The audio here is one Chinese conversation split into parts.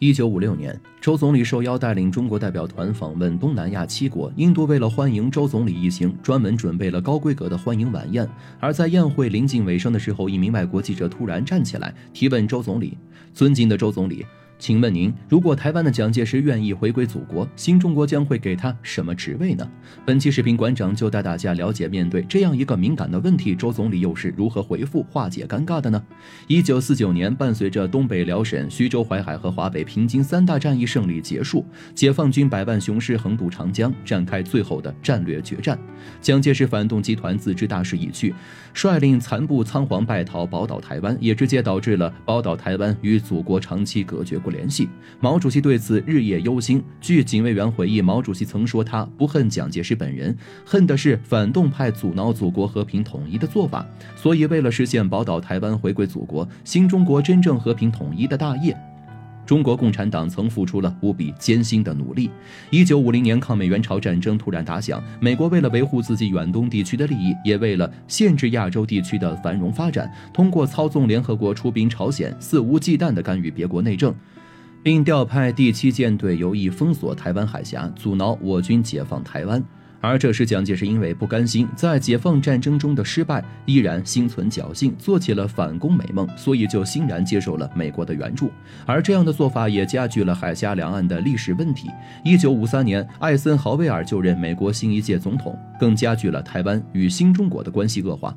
一九五六年，周总理受邀带领中国代表团访问东南亚七国。印度为了欢迎周总理一行，专门准备了高规格的欢迎晚宴。而在宴会临近尾声的时候，一名外国记者突然站起来提问周总理：“尊敬的周总理。”请问您，如果台湾的蒋介石愿意回归祖国，新中国将会给他什么职位呢？本期视频馆长就带大家了解，面对这样一个敏感的问题，周总理又是如何回复化解尴尬的呢？一九四九年，伴随着东北辽沈、徐州淮海和华北平津三大战役胜利结束，解放军百万雄师横渡长江，展开最后的战略决战。蒋介石反动集团自知大势已去，率领残部仓皇败逃，宝岛台湾，也直接导致了宝岛台湾与祖国长期隔绝关。联系毛主席对此日夜忧心。据警卫员回忆，毛主席曾说：“他不恨蒋介石本人，恨的是反动派阻挠祖国和平统一的做法。”所以，为了实现宝岛台湾回归祖国、新中国真正和平统一的大业。中国共产党曾付出了无比艰辛的努力。一九五零年，抗美援朝战争突然打响，美国为了维护自己远东地区的利益，也为了限制亚洲地区的繁荣发展，通过操纵联合国出兵朝鲜，肆无忌惮地干预别国内政。并调派第七舰队，有意封锁台湾海峡，阻挠我军解放台湾。而这时，蒋介石因为不甘心在解放战争中的失败，依然心存侥幸，做起了反攻美梦，所以就欣然接受了美国的援助。而这样的做法也加剧了海峡两岸的历史问题。一九五三年，艾森豪威尔就任美国新一届总统，更加剧了台湾与新中国的关系恶化。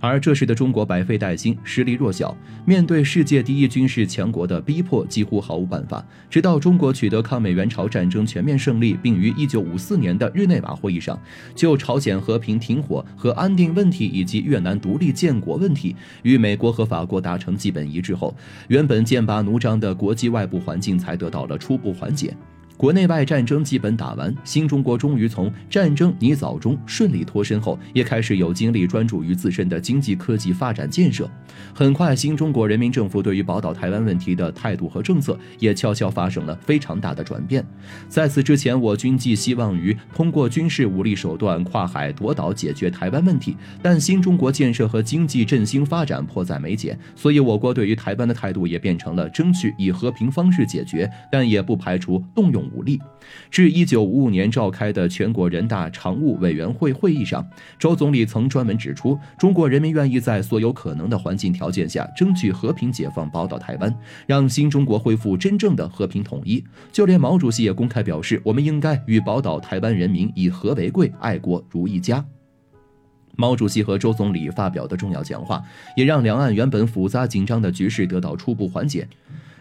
而这时的中国百废待兴，实力弱小，面对世界第一军事强国的逼迫，几乎毫无办法。直到中国取得抗美援朝战争全面胜利，并于1954年的日内瓦会议上，就朝鲜和平停火和安定问题以及越南独立建国问题，与美国和法国达成基本一致后，原本剑拔弩张的国际外部环境才得到了初步缓解。国内外战争基本打完，新中国终于从战争泥沼中顺利脱身后，也开始有精力专注于自身的经济科技发展建设。很快，新中国人民政府对于宝岛台湾问题的态度和政策也悄悄发生了非常大的转变。在此之前，我军寄希望于通过军事武力手段跨海夺岛解决台湾问题，但新中国建设和经济振兴发展迫在眉睫，所以我国对于台湾的态度也变成了争取以和平方式解决，但也不排除动用。武力。至一九五五年召开的全国人大常务委员会会议上，周总理曾专门指出，中国人民愿意在所有可能的环境条件下，争取和平解放宝岛台湾，让新中国恢复真正的和平统一。就连毛主席也公开表示，我们应该与宝岛台湾人民以和为贵，爱国如一家。毛主席和周总理发表的重要讲话，也让两岸原本复杂紧张的局势得到初步缓解。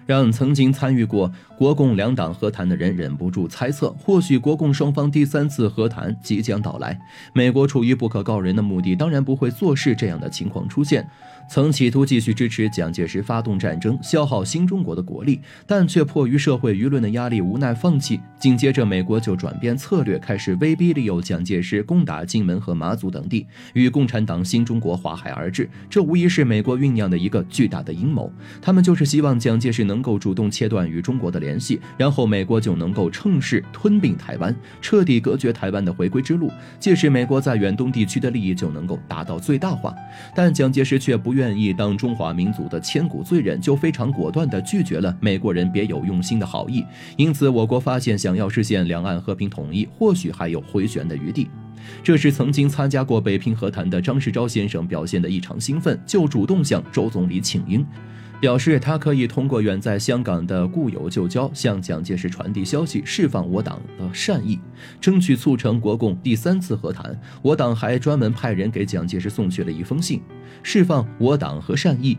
让曾经参与过国共两党和谈的人忍不住猜测，或许国共双方第三次和谈即将到来。美国出于不可告人的目的，当然不会坐视这样的情况出现。曾企图继续支持蒋介石发动战争，消耗新中国的国力，但却迫于社会舆论的压力，无奈放弃。紧接着，美国就转变策略，开始威逼利诱蒋介石攻打金门和马祖等地，与共产党新中国划海而治。这无疑是美国酝酿的一个巨大的阴谋。他们就是希望蒋介石能能够主动切断与中国的联系，然后美国就能够趁势吞并台湾，彻底隔绝台湾的回归之路。届时，美国在远东地区的利益就能够达到最大化。但蒋介石却不。愿意当中华民族的千古罪人，就非常果断地拒绝了美国人别有用心的好意。因此，我国发现想要实现两岸和平统一，或许还有回旋的余地。这是曾经参加过北平和谈的张世钊先生表现的异常兴奋，就主动向周总理请缨。表示他可以通过远在香港的故友旧交，向蒋介石传递消息，释放我党的善意，争取促成国共第三次和谈。我党还专门派人给蒋介石送去了一封信，释放我党和善意，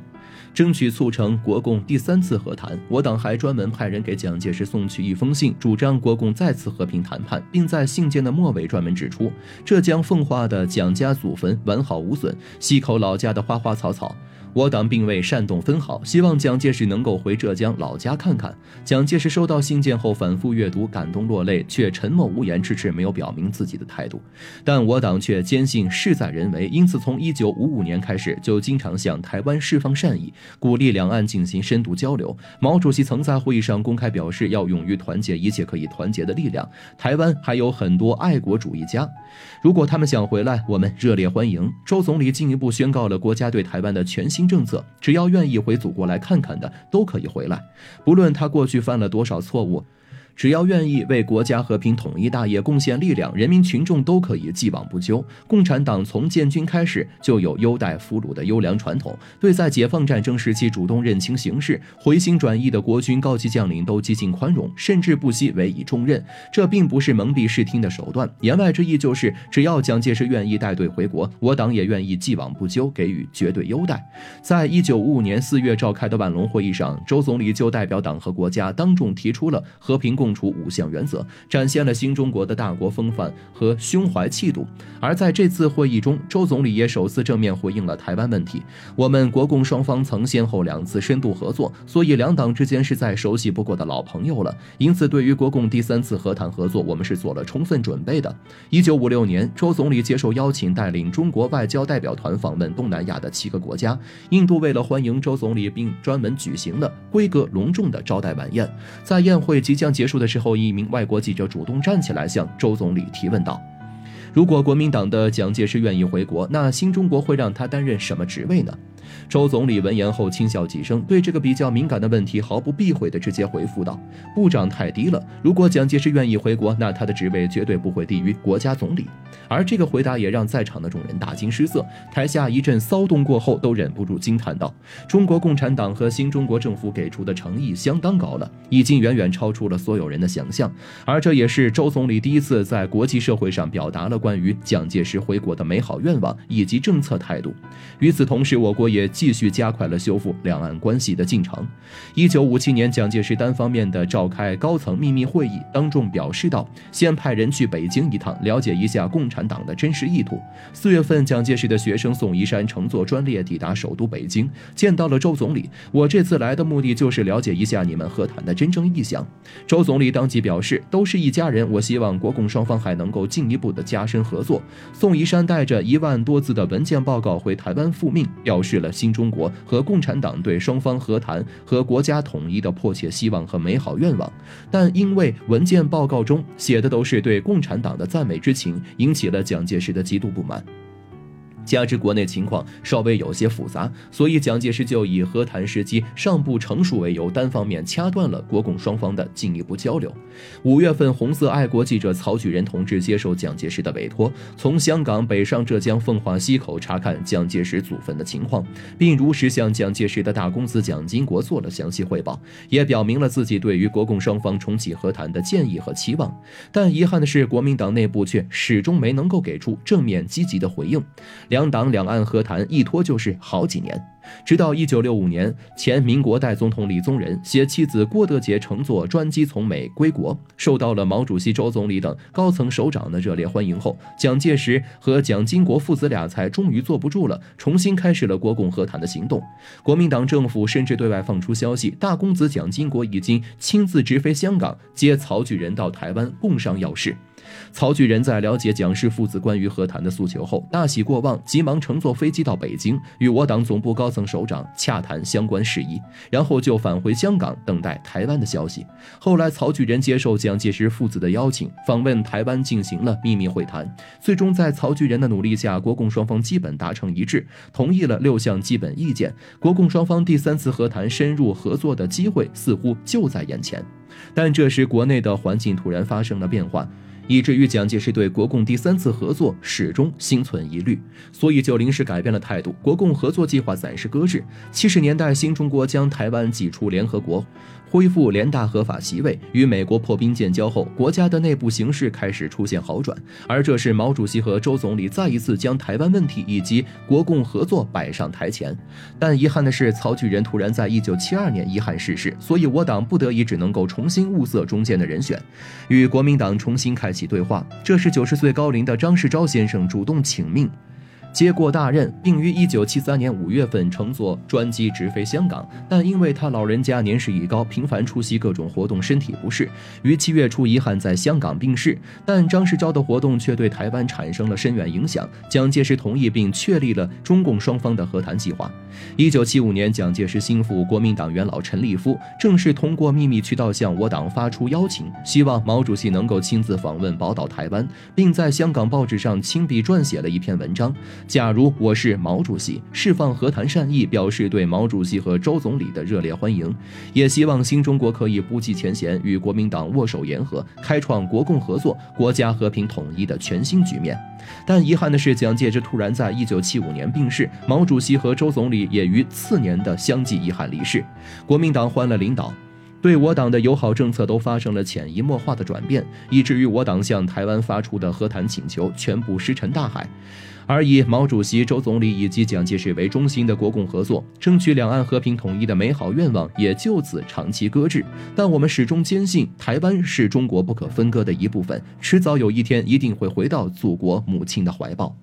争取促成国共第三次和谈。我党还专门派人给蒋介石送去一封信，主张国共再次和平谈判，并在信件的末尾专门指出，浙江奉化的蒋家祖坟完好无损，溪口老家的花花草草。我党并未煽动分毫，希望蒋介石能够回浙江老家看看。蒋介石收到信件后，反复阅读，感动落泪，却沉默无言，迟迟没有表明自己的态度。但我党却坚信事在人为，因此从1955年开始，就经常向台湾释放善意，鼓励两岸进行深度交流。毛主席曾在会议上公开表示，要勇于团结一切可以团结的力量。台湾还有很多爱国主义家，如果他们想回来，我们热烈欢迎。周总理进一步宣告了国家对台湾的全新。政策，只要愿意回祖国来看看的，都可以回来，不论他过去犯了多少错误。只要愿意为国家和平统一大业贡献力量，人民群众都可以既往不咎。共产党从建军开始就有优待俘虏的优良传统，对在解放战争时期主动认清形势、回心转意的国军高级将领都极尽宽容，甚至不惜委以重任。这并不是蒙蔽视听的手段，言外之意就是，只要蒋介石愿意带队回国，我党也愿意既往不咎，给予绝对优待。在一九五五年四月召开的万隆会议上，周总理就代表党和国家当众提出了和平共。共处五项原则，展现了新中国的大国风范和胸怀气度。而在这次会议中，周总理也首次正面回应了台湾问题。我们国共双方曾先后两次深度合作，所以两党之间是再熟悉不过的老朋友了。因此，对于国共第三次和谈合作，我们是做了充分准备的。一九五六年，周总理接受邀请，带领中国外交代表团访问东南亚的七个国家。印度为了欢迎周总理，并专门举行了规格隆重的招待晚宴。在宴会即将结束。的时候，一名外国记者主动站起来向周总理提问道：“如果国民党的蒋介石愿意回国，那新中国会让他担任什么职位呢？”周总理闻言后轻笑几声，对这个比较敏感的问题毫不避讳地直接回复道：“部长太低了。如果蒋介石愿意回国，那他的职位绝对不会低于国家总理。”而这个回答也让在场的众人大惊失色。台下一阵骚动过后，都忍不住惊叹道：“中国共产党和新中国政府给出的诚意相当高了，已经远远超出了所有人的想象。”而这也是周总理第一次在国际社会上表达了关于蒋介石回国的美好愿望以及政策态度。与此同时，我国也。也继续加快了修复两岸关系的进程。一九五七年，蒋介石单方面的召开高层秘密会议，当众表示道：“先派人去北京一趟，了解一下共产党的真实意图。”四月份，蒋介石的学生宋一山乘坐专列抵达首都北京，见到了周总理。我这次来的目的就是了解一下你们和谈的真正意向。周总理当即表示：“都是一家人，我希望国共双方还能够进一步的加深合作。”宋一山带着一万多字的文件报告回台湾复命，表示了新。中国和共产党对双方和谈和国家统一的迫切希望和美好愿望，但因为文件报告中写的都是对共产党的赞美之情，引起了蒋介石的极度不满。加之国内情况稍微有些复杂，所以蒋介石就以和谈时机尚不成熟为由，单方面掐断了国共双方的进一步交流。五月份，红色爱国记者曹举仁同志接受蒋介石的委托，从香港北上浙江奉化溪口查看蒋介石祖坟的情况，并如实向蒋介石的大公子蒋经国做了详细汇报，也表明了自己对于国共双方重启和谈的建议和期望。但遗憾的是，国民党内部却始终没能够给出正面积极的回应。两党两岸和谈一拖就是好几年。直到一九六五年，前民国代总统李宗仁携妻子郭德洁乘坐专机从美归国，受到了毛主席、周总理等高层首长的热烈欢迎后，蒋介石和蒋经国父子俩才终于坐不住了，重新开始了国共和谈的行动。国民党政府甚至对外放出消息，大公子蒋经国已经亲自直飞香港接曹举人到台湾共商要事。曹举人在了解蒋氏父子关于和谈的诉求后，大喜过望，急忙乘坐飞机到北京，与我党总部高层首长洽谈相关事宜，然后就返回香港等待台湾的消息。后来，曹举人接受蒋介石父子的邀请，访问台湾进行了秘密会谈。最终，在曹举人的努力下，国共双方基本达成一致，同意了六项基本意见。国共双方第三次和谈深入合作的机会似乎就在眼前。但这时，国内的环境突然发生了变化。以至于蒋介石对国共第三次合作始终心存疑虑，所以就临时改变了态度，国共合作计划暂时搁置。七十年代，新中国将台湾挤出联合国。恢复联大合法席位，与美国破冰建交后，国家的内部形势开始出现好转，而这是毛主席和周总理再一次将台湾问题以及国共合作摆上台前。但遗憾的是，曹举人突然在一九七二年遗憾逝世，所以我党不得已只能够重新物色中间的人选，与国民党重新开起对话。这是九十岁高龄的张世钊先生主动请命。接过大任，并于一九七三年五月份乘坐专机直飞香港，但因为他老人家年事已高，频繁出席各种活动，身体不适，于七月初遗憾在香港病逝。但张世钊的活动却对台湾产生了深远影响。蒋介石同意并确立了中共双方的和谈计划。一九七五年，蒋介石心腹国民党元老陈立夫正式通过秘密渠道向我党发出邀请，希望毛主席能够亲自访问宝岛台湾，并在香港报纸上亲笔撰写了一篇文章。假如我是毛主席，释放和谈善意，表示对毛主席和周总理的热烈欢迎，也希望新中国可以不计前嫌，与国民党握手言和，开创国共合作、国家和平统一的全新局面。但遗憾的是，蒋介石突然在一九七五年病逝，毛主席和周总理也于次年的相继遗憾离世，国民党换了领导。对我党的友好政策都发生了潜移默化的转变，以至于我党向台湾发出的和谈请求全部石沉大海，而以毛主席、周总理以及蒋介石为中心的国共合作、争取两岸和平统一的美好愿望也就此长期搁置。但我们始终坚信，台湾是中国不可分割的一部分，迟早有一天一定会回到祖国母亲的怀抱。